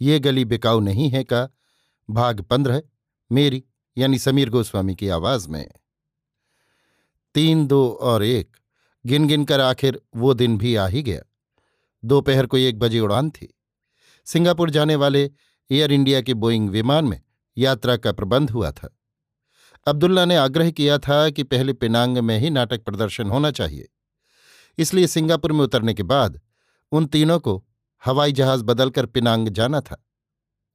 ये गली बिकाऊ नहीं है का? भाग पंद्रह, मेरी, यानी समीर गोस्वामी की आवाज़ में। तीन दो और एक, गिन गिन कर आखिर वो दिन भी आ ही गया। दोपहर को एक बजे उड़ान थी। सिंगापुर जाने वाले एयर इंडिया के बोइंग विमान में यात्रा का प्रबंध हुआ था। अब्दुल्ला ने आग्रह किया था कि पहले पिनांग में ही नाटक प्रदर्शन होना चाहिए। इसलिए सिंगापुर में उतरने के बाद उन तीनों को हवाई जहाज़ बदलकर पिनांग जाना था।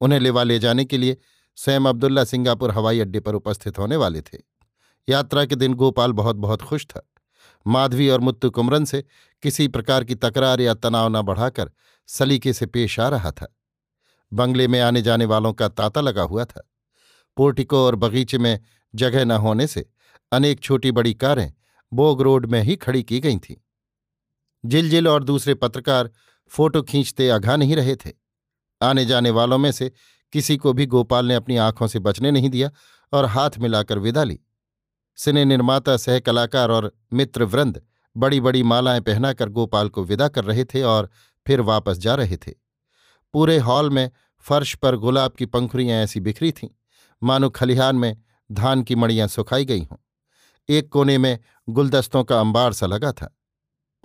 उन्हें लेवा ले जाने के लिए सैम अब्दुल्ला सिंगापुर हवाई अड्डे पर उपस्थित होने वाले थे। यात्रा के दिन गोपाल बहुत बहुत खुश था। माधवी और मुत्तु कुमरन से किसी प्रकार की तकरार या तनाव न बढ़ाकर सलीके से पेश आ रहा था। बंगले में आने जाने वालों का तांता लगा हुआ था। पोर्टिको और बगीचे में जगह न होने से अनेक छोटी बड़ी कारें बोग रोड में ही खड़ी की गई थीं। जिलजिल और दूसरे पत्रकार फ़ोटो खींचते अघा नहीं रहे थे। आने जाने वालों में से किसी को भी गोपाल ने अपनी आँखों से बचने नहीं दिया और हाथ मिलाकर विदा ली। सिने निर्माता सह कलाकार और मित्र वृंद बड़ी बड़ी मालाएँ पहनाकर गोपाल को विदा कर रहे थे और फिर वापस जा रहे थे। पूरे हॉल में फर्श पर गुलाब की पंखुड़ियाँ ऐसी बिखरी थीं। मानो खलिहान में धान की मड़ियाँ सुखाई गई हों। एक कोने में गुलदस्तों का अंबार सा लगा था।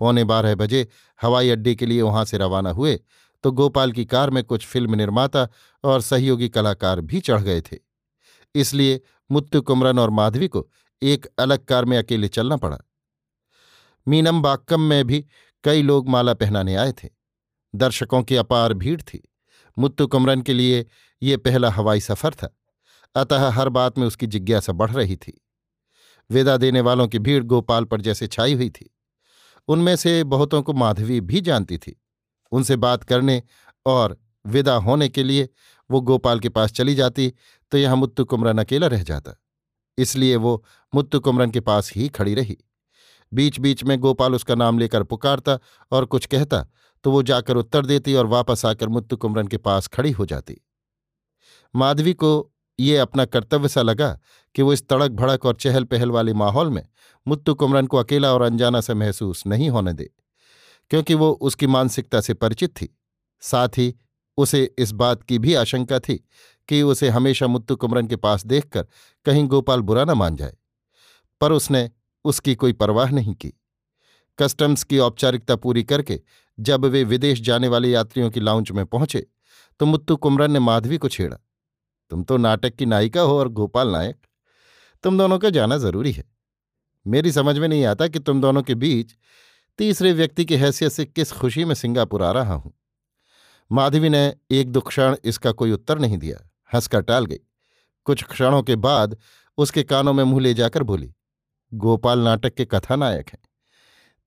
पौने बारह बजे हवाई अड्डे के लिए वहाँ से रवाना हुए तो गोपाल की कार में कुछ फ़िल्म निर्माता और सहयोगी कलाकार भी चढ़ गए थे। इसलिए मुत्तु कुमरन और माधवी को एक अलग कार में अकेले चलना पड़ा। मीनम बाक्कम में भी कई लोग माला पहनाने आए थे। दर्शकों की अपार भीड़ थी। मुत्तु कुमरन के लिए ये पहला हवाई सफ़र था, अतः हर बात में उसकी जिज्ञासा बढ़ रही थी। विदा देने वालों की भीड़ गोपाल पर जैसे छाई हुई थी। उनमें से बहुतों को माधवी भी जानती थी। उनसे बात करने और विदा होने के लिए वो गोपाल के पास चली जाती तो यहाँ मुत्तु कुमरन अकेला रह जाता। इसलिए वो मुत्तु कुमरन के पास ही खड़ी रही। बीच बीच में गोपाल उसका नाम लेकर पुकारता और कुछ कहता तो वो जाकर उत्तर देती और वापस आकर मुत्तु कुमरन के पास खड़ी हो जाती। माधवी को ये अपना कर्तव्य सा लगा कि वो इस तड़क भड़क और चहल पहल वाले माहौल में मुत्तु कुमरन को अकेला और अनजाना से महसूस नहीं होने दे, क्योंकि वो उसकी मानसिकता से परिचित थी। साथ ही उसे इस बात की भी आशंका थी कि उसे हमेशा मुत्तु कुमरन के पास देखकर कहीं गोपाल बुरा न मान जाए, पर उसने उसकी कोई परवाह नहीं की। कस्टम्स की औपचारिकता पूरी करके जब वे विदेश जाने वाले यात्रियों की लाउंज में पहुँचे तो मुत्तु कुमरन ने माधवी को छेड़ा। तुम तो नाटक की नायिका हो और गोपाल नायक। तुम दोनों का जाना ज़रूरी है। मेरी समझ में नहीं आता कि तुम दोनों के बीच तीसरे व्यक्ति की हैसियत से किस खुशी में सिंगापुर आ रहा हूँ। माधवी ने एक दो क्षण इसका कोई उत्तर नहीं दिया। हंसकर टाल गई। कुछ क्षणों के बाद उसके कानों में मुँह ले जाकर बोली, गोपाल नाटक के कथानायक हैं।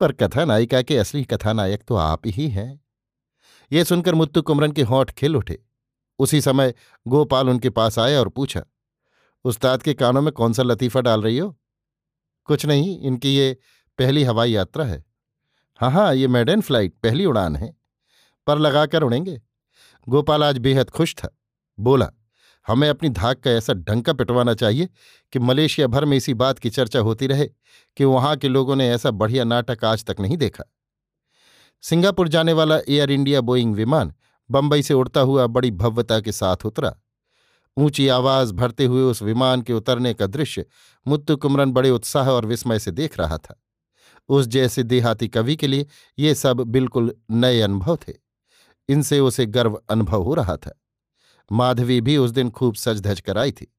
पर कथानायिका के असली कथानायक तो आप ही हैं। ये सुनकर मुत्तु कुमरन के होंठ खिल उठे। उसी समय गोपाल उनके पास आया और पूछा, उस्ताद के कानों में कौन सा लतीफ़ा डाल रही हो? कुछ नहीं, इनकी ये पहली हवाई यात्रा है। हाँ हाँ ये मेडन फ़्लाइट पहली उड़ान है। पर लगाकर उड़ेंगे? गोपाल आज बेहद खुश था। बोला, हमें अपनी धाक का ऐसा ढंका पिटवाना चाहिए कि मलेशिया भर में इसी बात की चर्चा होती रहे कि वहाँ के लोगों ने ऐसा बढ़िया नाटक आज तक नहीं देखा। सिंगापुर जाने वाला एयर इंडिया बोइंग विमान बंबई से उड़ता हुआ बड़ी भव्यता के साथ उतरा। ऊँची आवाज़ भरते हुए उस विमान के उतरने का दृश्य मुत्तु कुमरन बड़े उत्साह और विस्मय से देख रहा था। उस जैसे देहाती कवि के लिए ये सब बिल्कुल नए अनुभव थे। इनसे उसे गर्व अनुभव हो रहा था। माधवी भी उस दिन खूब सज धज कर आई थी।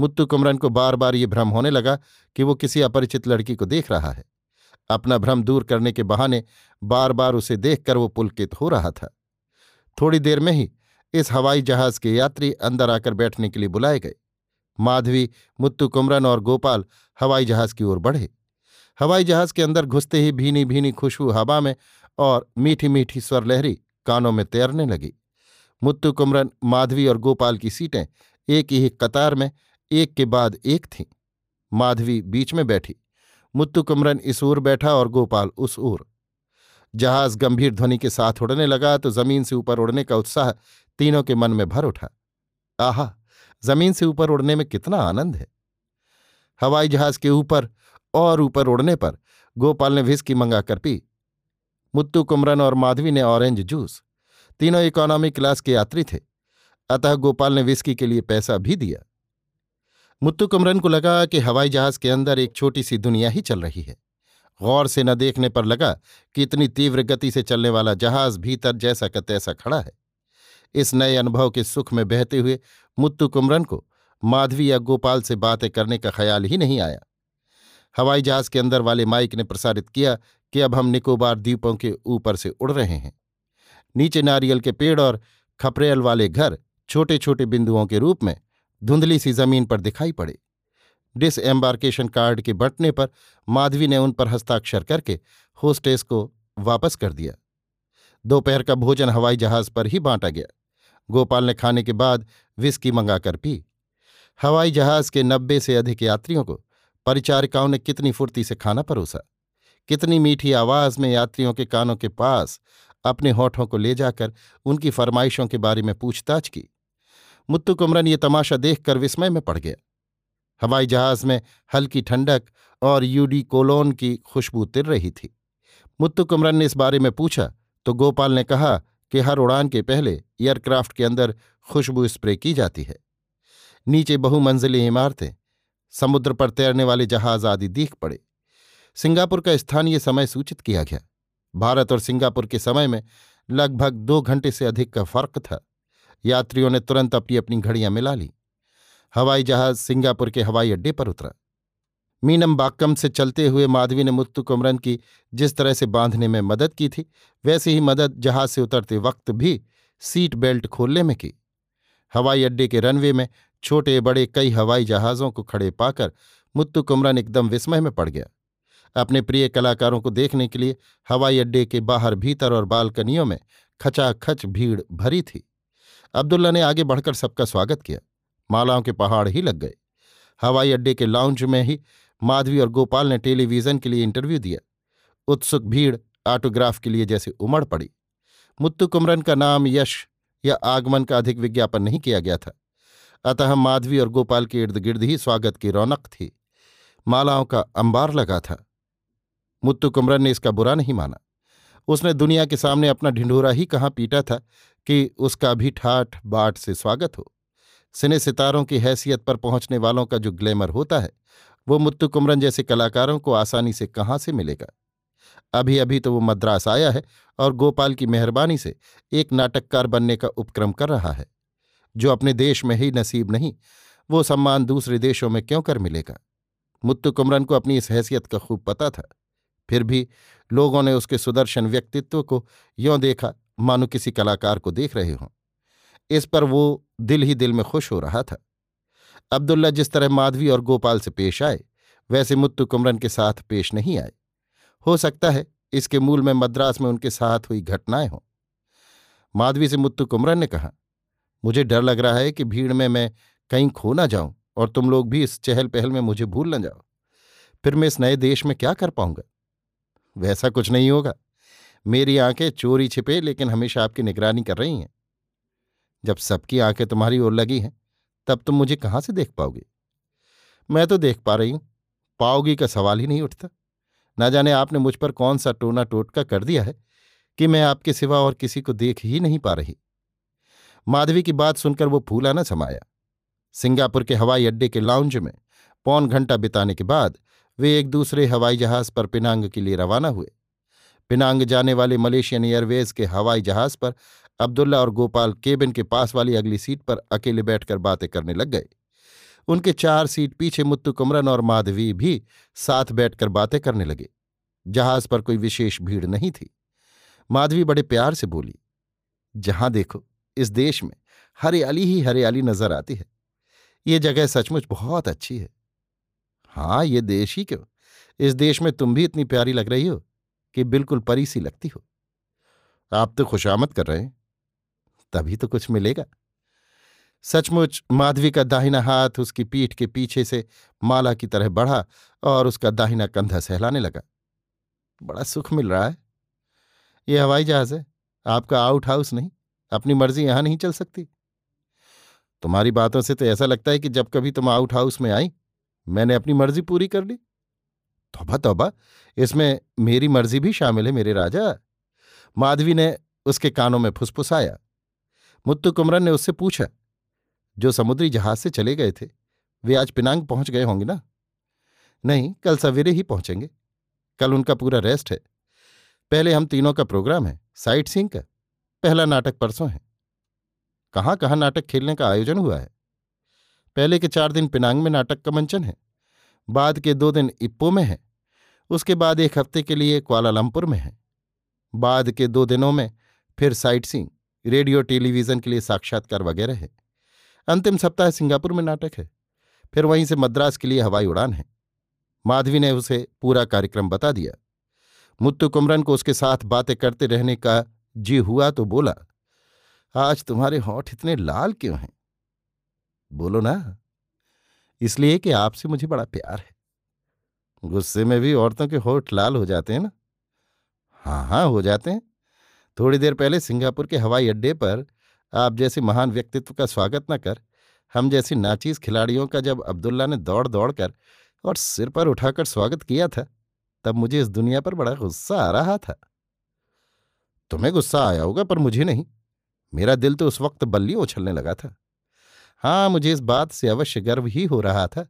मुत्तु कुमरन को बार बार ये भ्रम होने लगा कि वो किसी अपरिचित लड़की को देख रहा है। अपना भ्रम दूर करने के बहाने बार बार उसे देखकर वो पुलकित हो रहा था। थोड़ी देर में ही इस हवाई जहाज़ के यात्री अंदर आकर बैठने के लिए बुलाए गए। माधवी, मुत्तु कुमरन और गोपाल हवाई जहाज़ की ओर बढ़े। हवाई जहाज़ के अंदर घुसते ही भीनी भीनी खुशबू हवा में और मीठी मीठी स्वर लहरी कानों में तैरने लगी। मुत्तु कुमरन, माधवी और गोपाल की सीटें एक ही कतार में, एक के बाद एक थीं। माधवी बीच में बैठी। मुत्तु कुमरन इस ओर बैठा और गोपाल उस ओर। जहाज़ गंभीर ध्वनि के साथ उड़ने लगा तो ज़मीन से ऊपर उड़ने का उत्साह तीनों के मन में भर उठा। आहा, ज़मीन से ऊपर उड़ने में कितना आनंद है। हवाई जहाज़ के ऊपर और ऊपर उड़ने पर गोपाल ने विस्की मंगा कर पी। मुत्तु कुमरन और माधवी ने ऑरेंज जूस। तीनों इकोनॉमी क्लास के यात्री थे। अतः गोपाल ने विस्की के लिए पैसा भी दिया। मुत्तु कुमरन को लगा कि हवाई जहाज़ के अंदर एक छोटी सी दुनिया ही चल रही है। गौर से न देखने पर लगा कि इतनी तीव्र गति से चलने वाला जहाज़ भीतर जैसा का तैसा खड़ा है। इस नए अनुभव के सुख में बहते हुए मुत्तु कुमरन को माधवी या गोपाल से बातें करने का ख्याल ही नहीं आया। हवाई जहाज़ के अंदर वाले माइक ने प्रसारित किया कि अब हम निकोबार द्वीपों के ऊपर से उड़ रहे हैं। नीचे नारियल के पेड़ और खपरेल वाले घर छोटे छोटे बिंदुओं के रूप में धुंधली सी ज़मीन पर दिखाई पड़े। डिस एम्बार्केशन कार्ड के बटने पर माधवी ने उन पर हस्ताक्षर करके होस्टेस को वापस कर दिया। दोपहर का भोजन हवाई जहाज़ पर ही बांटा गया। गोपाल ने खाने के बाद विस्की मंगाकर पी। हवाई जहाज़ के नब्बे से अधिक यात्रियों को परिचारिकाओं ने कितनी फुर्ती से खाना परोसा? कितनी मीठी आवाज़ में यात्रियों के कानों के पास अपने होठों को ले जाकर उनकी फरमाइशों के बारे में पूछताछ की। मुत्तु कुमरन ये तमाशा देखकर विस्मय में पड़ गया। हवाई जहाज़ में हल्की ठंडक और यूडी कोलोन की खुशबू तिर रही थी। मुत्तु कुमरन ने इस बारे में पूछा तो गोपाल ने कहा कि हर उड़ान के पहले एयरक्राफ्ट के अंदर खुशबू स्प्रे की जाती है। नीचे बहुमंजिली इमारतें, समुद्र पर तैरने वाले जहाज़ आदि दीख पड़े। सिंगापुर का स्थानीय समय सूचित किया गया। भारत और सिंगापुर के समय में लगभग दो घंटे से अधिक का फ़र्क था। यात्रियों ने तुरंत अपनी अपनी घड़ियाँ मिला ली। हवाई जहाज़ सिंगापुर के हवाई अड्डे पर उतरा। मीनम बाक्कम से चलते हुए माधवी ने मुत्तु कुमरन की जिस तरह से बांधने में मदद की थी, वैसे ही मदद जहाज़ से उतरते वक्त भी सीट बेल्ट खोलने में की। हवाई अड्डे के रनवे में छोटे बड़े कई हवाई जहाज़ों को खड़े पाकर मुत्तु कुमरन एकदम विस्मय में पड़ गया। अपने प्रिय कलाकारों को देखने के लिए हवाई अड्डे के बाहर भीतर और बालकनियों में खचाखच भीड़ भरी थी। अब्दुल्ला ने आगे बढ़कर सबका स्वागत किया। मालाओं के पहाड़ ही लग गए। हवाई अड्डे के लाउंज में ही माधवी और गोपाल ने टेलीविज़न के लिए इंटरव्यू दिया। उत्सुक भीड़ ऑटोग्राफ के लिए जैसे उमड़ पड़ी। मुत्तु कुमरन का नाम यश या आगमन का अधिक विज्ञापन नहीं किया गया था। अतः माधवी और गोपाल के इर्द गिर्द ही स्वागत की रौनक थी। मालाओं का अंबार लगा था। मुत्तु कुमरन ने इसका बुरा नहीं माना। उसने दुनिया के सामने अपना ढिंढोरा ही कहाँ पीटा था कि उसका भी ठाठ बाट से स्वागत हो। सिने सितारों की हैसियत पर पहुँचने वालों का जो ग्लैमर होता है, वो मुत्तु कुमरन जैसे कलाकारों को आसानी से कहाँ से मिलेगा? अभी अभी तो वो मद्रास आया है और गोपाल की मेहरबानी से एक नाटककार बनने का उपक्रम कर रहा है। जो अपने देश में ही नसीब नहीं, वो सम्मान दूसरे देशों में क्यों कर मिलेगा? मुत्तु कुमरन को अपनी इस हैसियत का खूब पता था। फिर भी लोगों ने उसके सुदर्शन व्यक्तित्व को यों देखा, मानो किसी कलाकार को देख रहे हों। इस पर वो दिल ही दिल में खुश हो रहा था। अब्दुल्ला जिस तरह माधवी और गोपाल से पेश आए, वैसे मुत्तु कुमरन के साथ पेश नहीं आए। हो सकता है इसके मूल में मद्रास में उनके साथ हुई घटनाएँ हों। माधवी से मुत्तु कुमरन ने कहा, मुझे डर लग रहा है कि भीड़ में मैं कहीं खो ना जाऊँ और तुम लोग भी इस चहल पहल में मुझे भूल न जाओ। फिर मैं इस नए देश में क्या कर पाऊँगा? वैसा कुछ नहीं होगा। मेरी आँखें चोरी छिपे, लेकिन हमेशा आपकी निगरानी कर रही हैं। जब सबकी आँखें तुम्हारी ओर लगी हैं, तब तुम मुझे कहाँ से देख पाओगे? मैं तो देख पा रही हूँ, पाओगी का सवाल ही नहीं उठता। ना जाने आपने मुझ पर कौन सा टोना टोटका कर दिया है कि मैं आपके सिवा और किसी को देख ही नहीं पा रही। माधवी की बात सुनकर वो फूला न समाया। सिंगापुर के हवाई अड्डे के लाउंज में पौन घंटा बिताने के बाद वे एक दूसरे हवाई जहाज़ पर पिनांग के लिए रवाना हुए। पिनांग जाने वाले मलेशियन एयरवेज के हवाई जहाज़ पर अब्दुल्ला और गोपाल केबिन के पास वाली अगली सीट पर अकेले बैठकर बातें करने लग गए। उनके चार सीट पीछे मुत्तु कुमरन और माधवी भी साथ बैठकर बातें करने लगे। जहाज़ पर कोई विशेष भीड़ नहीं थी। माधवी बड़े प्यार से बोली, जहाँ देखो, इस देश में हरियाली ही हरियाली नज़र आती है। ये जगह सचमुच बहुत अच्छी है। हाँ ये देश ही क्यों? इस देश में तुम भी इतनी प्यारी लग रही हो। कि बिल्कुल परी सी लगती हो। आप तो खुशामद कर रहे हैं। तभी तो कुछ मिलेगा। सचमुच माधवी का दाहिना हाथ उसकी पीठ के पीछे से माला की तरह बढ़ा और उसका दाहिना कंधा सहलाने लगा। बड़ा सुख मिल रहा है। ये हवाई जहाज़ है। आपका आउट हाउस नहीं। अपनी मर्ज़ी यहाँ नहीं चल सकती। तुम्हारी बातों से तो ऐसा लगता है कि जब कभी तुम आउट हाउस में आई, मैंने अपनी मर्ज़ी पूरी कर ली। तोबा तोबा। इसमें मेरी मर्ज़ी भी शामिल है, मेरे राजा। माधवी ने उसके कानों में फुसफुसाया। मुत्तु कुमरन ने उससे पूछा, जो समुद्री जहाज़ से चले गए थे, वे आज पिनांग पहुँच गए होंगे ना? नहीं, कल सवेरे ही पहुँचेंगे। कल उनका पूरा रेस्ट है। पहले हम तीनों का प्रोग्राम है, साइट सींग का। पहला नाटक परसों है। कहाँ कहाँ नाटक खेलने का आयोजन हुआ है? पहले के चार दिन पिनांग में नाटक का मंचन है। बाद के दो दिन इप्पो में है, उसके बाद एक हफ़्ते के लिए क्वालालंपुर में है। बाद के दो दिनों में फिर साइट सींग रेडियो, टेलीविज़न के लिए साक्षात्कार वगैरह है। अंतिम सप्ताह सिंगापुर में नाटक है, फिर वहीं से मद्रास के लिए हवाई उड़ान है। माधवी ने उसे पूरा कार्यक्रम बता दिया। मुत्तु कुमरन को उसके साथ बातें करते रहने का जी हुआ तो बोला, आज तुम्हारे होठ इतने लाल क्यों हैं? बोलो ना। इसलिए कि आपसे मुझे बड़ा प्यार है। गुस्से में भी औरतों के होठ लाल हो जाते हैं ना? हाँ हाँ हो जाते हैं। थोड़ी देर पहले सिंगापुर के हवाई अड्डे पर आप जैसे महान व्यक्तित्व का स्वागत न कर, हम जैसी नाचीज खिलाड़ियों का जब अब्दुल्ला ने दौड़ दौड़ कर और सिर पर उठाकर स्वागत किया था, तब मुझे इस दुनिया पर बड़ा गुस्सा आ रहा था। तुम्हें गुस्सा आया होगा पर मुझे नहीं। मेरा दिल तो उस वक्त बल्ली उछलने लगा था। हाँ मुझे इस बात से अवश्य गर्व ही हो रहा था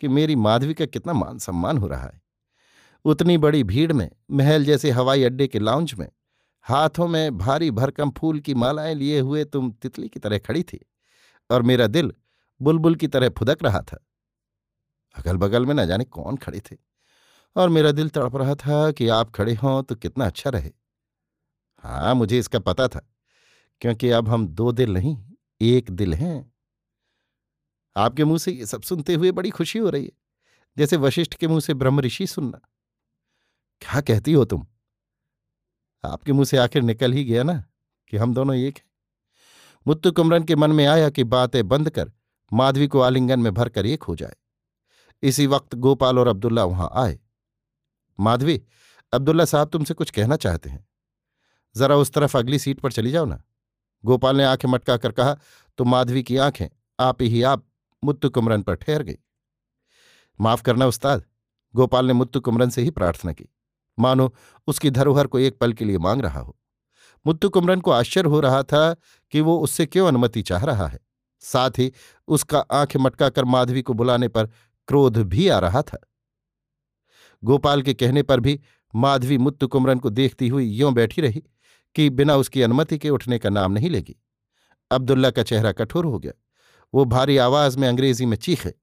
कि मेरी माधवी का कितना मान सम्मान हो रहा है। उतनी बड़ी भीड़ में, महल जैसे हवाई अड्डे के लाउंज में, हाथों में भारी भरकम फूल की मालाएँ लिए हुए तुम तितली की तरह खड़ी थी और मेरा दिल बुलबुल की तरह फुदक रहा था। अगल बगल में न जाने कौन खड़े थे और मेरा दिल तड़प रहा था कि आप खड़े हों तो कितना अच्छा रहे। हाँ मुझे इसका पता था, क्योंकि अब हम दो दिल नहीं, एक दिल हैं। आपके मुँह से ये सब सुनते हुए बड़ी खुशी हो रही है। जैसे वशिष्ठ के मुँह से ब्रह्म ऋषि सुनना। क्या कहती हो तुम? आपके मुँह से आखिर निकल ही गया ना कि हम दोनों एक हैं। मुत्तु कुमरन के मन में आया कि बातें बंद कर माधवी को आलिंगन में भरकर एक हो जाए। इसी वक्त गोपाल और अब्दुल्ला वहाँ आए। माधवी, अब्दुल्ला साहब तुमसे कुछ कहना चाहते हैं। जरा उस तरफ़ अगली सीट पर चली जाओ ना। गोपाल ने आँखें मटका कर कहा तो माधवी की आँखें, आप ही आप मुत्तु कुमरन पर ठहर गई। माफ़ करना उस्ताद, गोपाल ने मुत्तु कुमरन से ही प्रार्थना की। मानो, उसकी धरोहर को एक पल के लिए मांग रहा हो। मुत्तु कुमरन को आश्चर्य हो रहा था कि वो उससे क्यों अनुमति चाह रहा है। साथ ही उसका आँखें मटका कर माधवी को बुलाने पर क्रोध भी आ रहा था। गोपाल के कहने पर भी माधवी मुत्तु कुमरन को देखती हुई यों बैठी रही कि बिना उसकी अनुमति के उठने का नाम नहीं लेगी। अब्दुल्ला का चेहरा कठोर हो गया। वो भारी आवाज़ में अंग्रेज़ी में, चीखे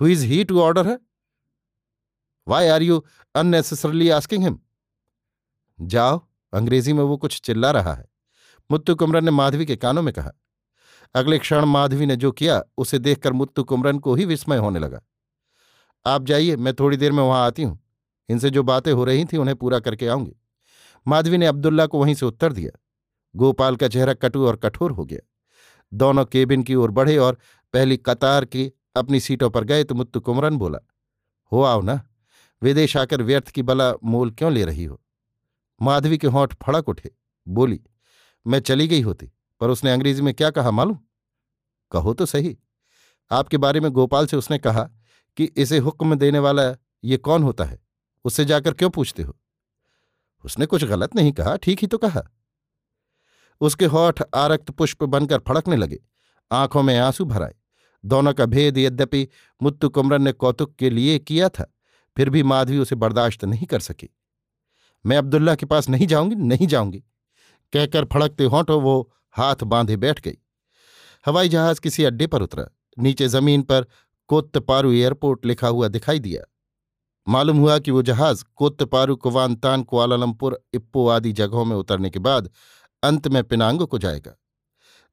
who. Is he to order है why are you unnecessarily asking him जाओ। अंग्रेज़ी में वो कुछ चिल्ला रहा है। मुत्तु कुमरन ने माधवी के कानों में कहा। अगले क्षण माधवी ने जो किया, उसे देखकर मुत्तु कुमरन को ही विस्मय होने लगा। आप जाइए, मैं थोड़ी देर में वहाँ आती हूँ। इनसे जो बातें हो रही थी, उन्हें पूरा करके आऊँगी। माधवी ने अब्दुल्ला को वहीं से उत्तर दिया। गोपाल का चेहरा कटु और कठोर हो गया। दोनों केबिन की ओर बढ़े और पहली कतार की अपनी सीटों पर गए तो मुत्तु कुमरन बोला, हो आओ ना, विदेश आकर व्यर्थ की बला मोल क्यों ले रही हो? माधवी के होंठ फड़क उठे, बोली, मैं चली गई होती, पर उसने अंग्रेज़ी में क्या कहा मालूम? कहो तो सही, आपके बारे में गोपाल से उसने कहा कि इसे हुक्म देने वाला ये कौन होता है, उससे जाकर क्यों पूछते हो? उसने कुछ गलत नहीं कहा, ठीक ही तो कहा। उसके होठ आरक्त पुष्प बनकर फड़कने लगे। आँखों में आँसू भराए। दोनों का भेद यद्यपि मुत्तु कुमरन ने कौतुक के लिए किया था, फिर भी माधवी उसे बर्दाश्त नहीं कर सकी। मैं अब्दुल्ला के पास नहीं जाऊँगी नहीं जाऊँगी। कहकर फड़कते होठों वो हाथ बांधे बैठ गई। हवाई जहाज़ किसी अड्डे पर उतरा। नीचे ज़मीन पर कोत्तपारू एयरपोर्ट लिखा हुआ दिखाई दिया। मालूम हुआ कि वो जहाज़ कोत्तपारू कुवानतान कुआलालंपुर इप्पो आदि जगहों में उतरने के बाद अंत में पिनांग को जाएगा।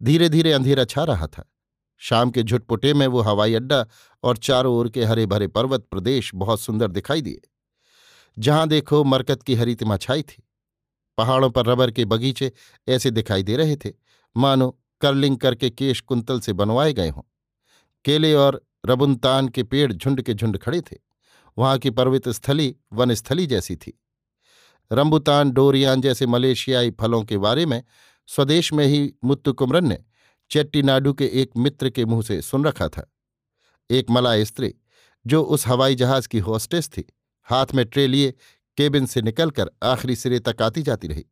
धीरे धीरे अंधेरा छा रहा था। शाम के झुटपुटे में वो हवाई अड्डा और चारों ओर के हरे भरे पर्वत प्रदेश बहुत सुंदर दिखाई दिए। जहाँ देखो मरकत की हरितिमा छाई थी। पहाड़ों पर रबर के बगीचे ऐसे दिखाई दे रहे थे। मानो कर्लिंग करके केश कुंतल से बनवाए गए हों। केले और रबुनतान के पेड़ झुंड के झुंड खड़े थे। वहाँ की पर्वत स्थली वनस्थली जैसी थी। रंबुतान, डोरियान जैसे मलेशियाई फलों के बारे में स्वदेश में ही मुत्तु कुमरन ने चेट्टीनाडु के एक मित्र के मुँह से सुन रखा था। एक मलाय स्त्री, जो उस हवाई जहाज़ की होस्टेस थी, हाथ में ट्रे लिए केबिन से निकलकर आखिरी सिरे तक आती जाती रही।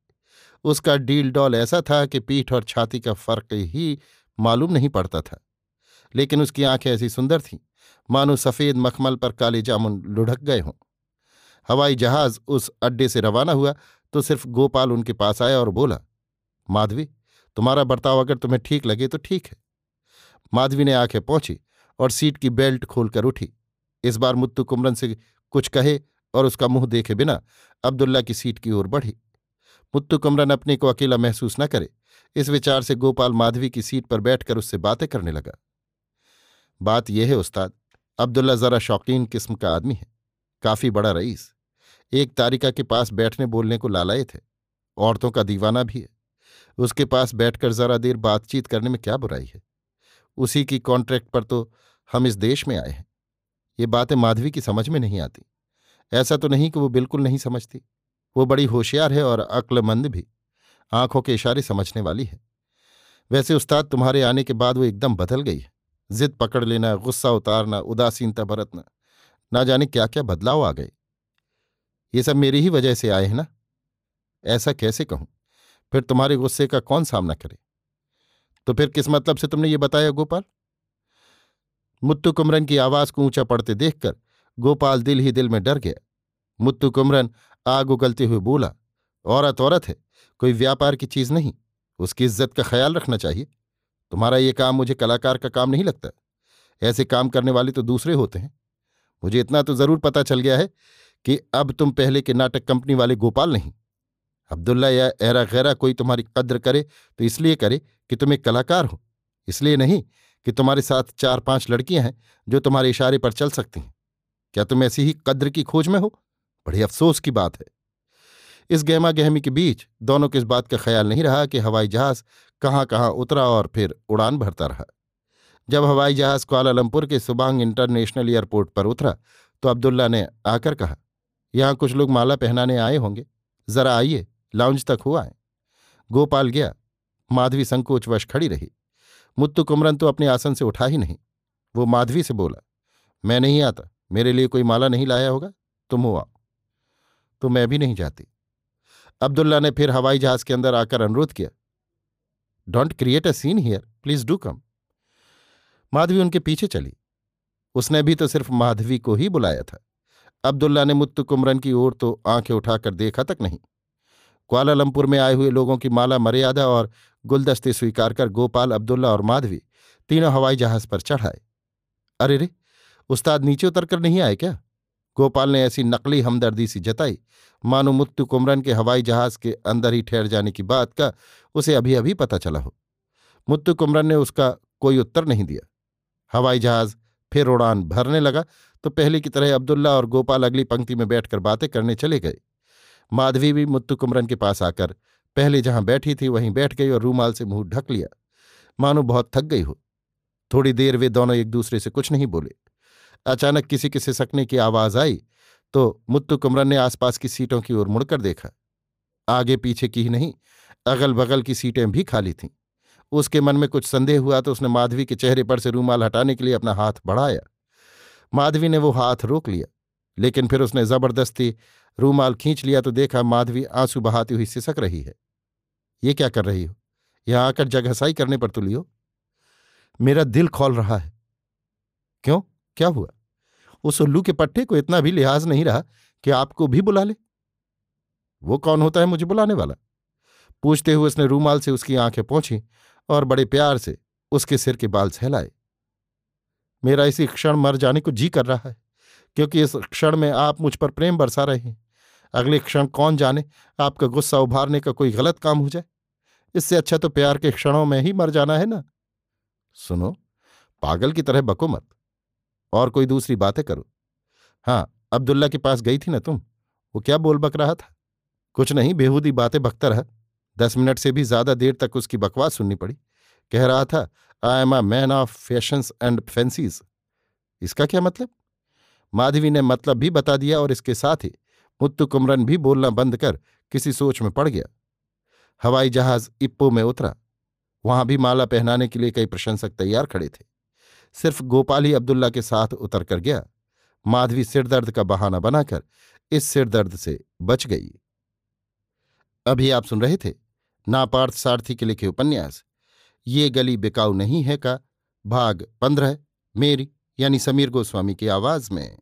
उसका डील डॉल ऐसा था कि पीठ और छाती का फ़र्क ही मालूम नहीं पड़ता था। लेकिन उसकी आँखें ऐसी सुंदर थीं, मानो सफ़ेद मखमल पर काले जामुन लुढ़क गए हों। हवाई जहाज़ उस अड्डे से रवाना हुआ तो सिर्फ़ गोपाल उनके पास आया और बोला, माधवी, तुम्हारा बर्ताव अगर तुम्हें ठीक लगे तो ठीक है। माधवी ने आँखें पहुँची और सीट की बेल्ट खोलकर उठी। इस बार मुत्तु कुमरन से कुछ कहे और उसका मुँह देखे बिना अब्दुल्ला की सीट की ओर बढ़ी। मुत्तु कुमरन अपने को अकेला महसूस न करे। इस विचार से गोपाल माधवी की सीट पर बैठकर उससे बातें करने लगा। बात यह है, उस्ताद, अब्दुल्ला जरा शौकीन किस्म का आदमी है, काफ़ी बड़ा रईस। एक तारिका के पास बैठने बोलने को लालाए थे। औरतों का दीवाना भी है। उसके पास बैठकर जरा देर बातचीत करने में क्या बुराई है? उसी की कॉन्ट्रैक्ट पर तो हम इस देश में आए हैं। ये बातें माधवी की समझ में नहीं आती। ऐसा तो नहीं कि वो बिल्कुल नहीं समझती। वो बड़ी होशियार है और अक्लमंद भी। आँखों के इशारे समझने वाली है। वैसे उस्ताद, तुम्हारे आने के बाद वो एकदम बदल गई है। जिद पकड़ लेना, गुस्सा उतारना, उदासीनता बरतना। ना जाने क्या क्या बदलाव आ गए। ये सब मेरी ही वजह से आए हैं ना? ऐसा कैसे कहूँ? फिर तुम्हारे गुस्से का कौन सामना करे? तो फिर किस मतलब से तुमने ये बताया गोपाल? मुत्तु कुमरन की आवाज़ को ऊँचा पड़ते देखकर गोपाल दिल ही दिल में डर गया। मुत्तु कुमरन आग उगलते हुए बोला, औरत औरत है, कोई व्यापार की चीज़ नहीं। उसकी इज़्ज़त का ख्याल रखना चाहिए। तुम्हारा ये काम मुझे कलाकार का काम नहीं लगता। ऐसे काम करने वाले तो दूसरे होते हैं। मुझे इतना तो ज़रूर पता चल गया है कि अब तुम पहले के नाटक कंपनी वाले गोपाल नहीं। अब्दुल्ला, या एरा गैरा कोई तुम्हारी कद्र करे तो इसलिए करे कि तुम एक कलाकार हो। इसलिए नहीं कि तुम्हारे साथ चार पाँच लड़कियाँ हैं जो तुम्हारे इशारे पर चल सकती हैं। क्या तुम ऐसी ही कद्र की खोज में हो? बड़ी अफसोस की बात है। इस गहमा गहमी के बीच दोनों को इस बात का ख्याल नहीं रहा कि हवाई जहाज़ कहाँ कहाँ उतरा और फिर उड़ान भरता रहा। जब हवाई जहाज़ कुआलालंपुर के सुबांग इंटरनेशनल एयरपोर्ट पर उतरा तो अब्दुल्ला ने आकर कहा यहाँ कुछ लोग माला पहनाने आए होंगे। जरा आइए लाउंज तक हुआ है गोपाल गया। माधवी संकोचवश खड़ी रही। मुत्तु कुमरन तो अपने आसन से उठा ही नहीं। वो माधवी से बोला, मैं नहीं आता। मेरे लिए कोई माला नहीं लाया होगा। तुम हो आओ। तो मैं भी नहीं जाती। अब्दुल्ला ने फिर हवाई जहाज़ के अंदर आकर अनुरोध किया don't create a scene here please do come Madhavi उनके पीछे चली। उसने भी तो सिर्फ़ माधवी को ही बुलाया था। अब्दुल्ला ने मुत्तु कुमरन की ओर तो आँखें उठाकर देखा तक नहीं। कुआलालंपुर में आए हुए लोगों की माला मर्यादा और गुलदस्ते स्वीकार कर गोपाल, अब्दुल्ला और माधवी तीनों हवाई जहाज़ पर चढ़ाए। अरे रे, उस्ताद नीचे उतरकर नहीं आए क्या? गोपाल ने ऐसी नकली हमदर्दी सी जताई, मानो मुत्तु कुमरन के हवाई जहाज़ के अंदर ही ठहर जाने की बात का उसे अभी अभी पता चला हो। मुत्तु कुमरन ने उसका कोई उत्तर नहीं दिया। हवाई जहाज़ फिर उड़ान भरने लगा तो पहले की तरह अब्दुल्ला और गोपाल अगली पंक्ति में बैठकर बातें करने चले गए। माधवी भी मुत्तु कुमरन के पास आकर पहले जहाँ बैठी थी वहीं बैठ गई और रूमाल से मुँह ढक लिया। मानो बहुत थक गई हो। थोड़ी देर वे दोनों एक दूसरे से कुछ नहीं बोले। अचानक किसी के सिसकने की आवाज़ आई तो मुत्तु कुमरन ने आसपास की सीटों की ओर मुड़कर देखा। आगे पीछे की ही नहीं अगल बगल की सीटें भी खाली थीं। उसके मन में कुछ संदेह हुआ तो उसने माधवी के चेहरे पर से रूमाल हटाने के लिए अपना हाथ बढ़ाया। माधवी ने वो हाथ रोक लिया, लेकिन फिर उसने ज़बरदस्ती रूमाल खींच लिया तो देखा माधवी आँसू बहाती हुई सिसक रही है। ये क्या कर रही हो? यहाँ आकर जगहसाई करने पर तुली हो? मेरा दिल खोल रहा है। क्यों? क्या हुआ? उस उल्लू के पट्टे को इतना भी लिहाज नहीं रहा कि आपको भी बुला ले? वो कौन होता है मुझे बुलाने वाला? पूछते हुए उसने रूमाल से उसकी आँखें पहुँची और बड़े प्यार से उसके सिर के बाल सहलाए। मेरा इसी क्षण मर जाने को जी कर रहा है, क्योंकि इस क्षण में आप मुझ पर प्रेम बरसा रहे हैं। अगले क्षण कौन जाने आपका गुस्सा उभारने का कोई गलत काम हो जाए? इससे अच्छा तो प्यार के क्षणों में ही मर जाना है ना? सुनो, पागल की तरह बको मत, और कोई दूसरी बातें करो। हाँ अब्दुल्ला के पास गई थी ना तुम? वो क्या बोल बक रहा था? कुछ नहीं, बेहूदी बातें बकता रहा। दस मिनट से भी ज़्यादा देर तक उसकी बकवास सुननी पड़ी। कह रहा था I am a man of fashions and fancies इसका क्या मतलब? माधवी ने मतलब भी बता दिया और इसके साथ ही मुत्तु कुमरन भी बोलना बंद कर किसी सोच में पड़ गया। हवाई जहाज़ इप्पो में उतरा। वहाँ भी माला पहनाने के लिए कई प्रशंसक तैयार खड़े थे। सिर्फ़ गोपाल ही अब्दुल्ला के साथ उतर कर गया। माधवी सिरदर्द का बहाना बनाकर इस सिरदर्द से बच गई। अभी आप सुन रहे थे नापार्थ सारथी के लिखे उपन्यास। ये गली बिकाऊ नहीं है का? भाग पंद्रह, मेरी, यानी समीर गोस्वामी की आवाज़ में।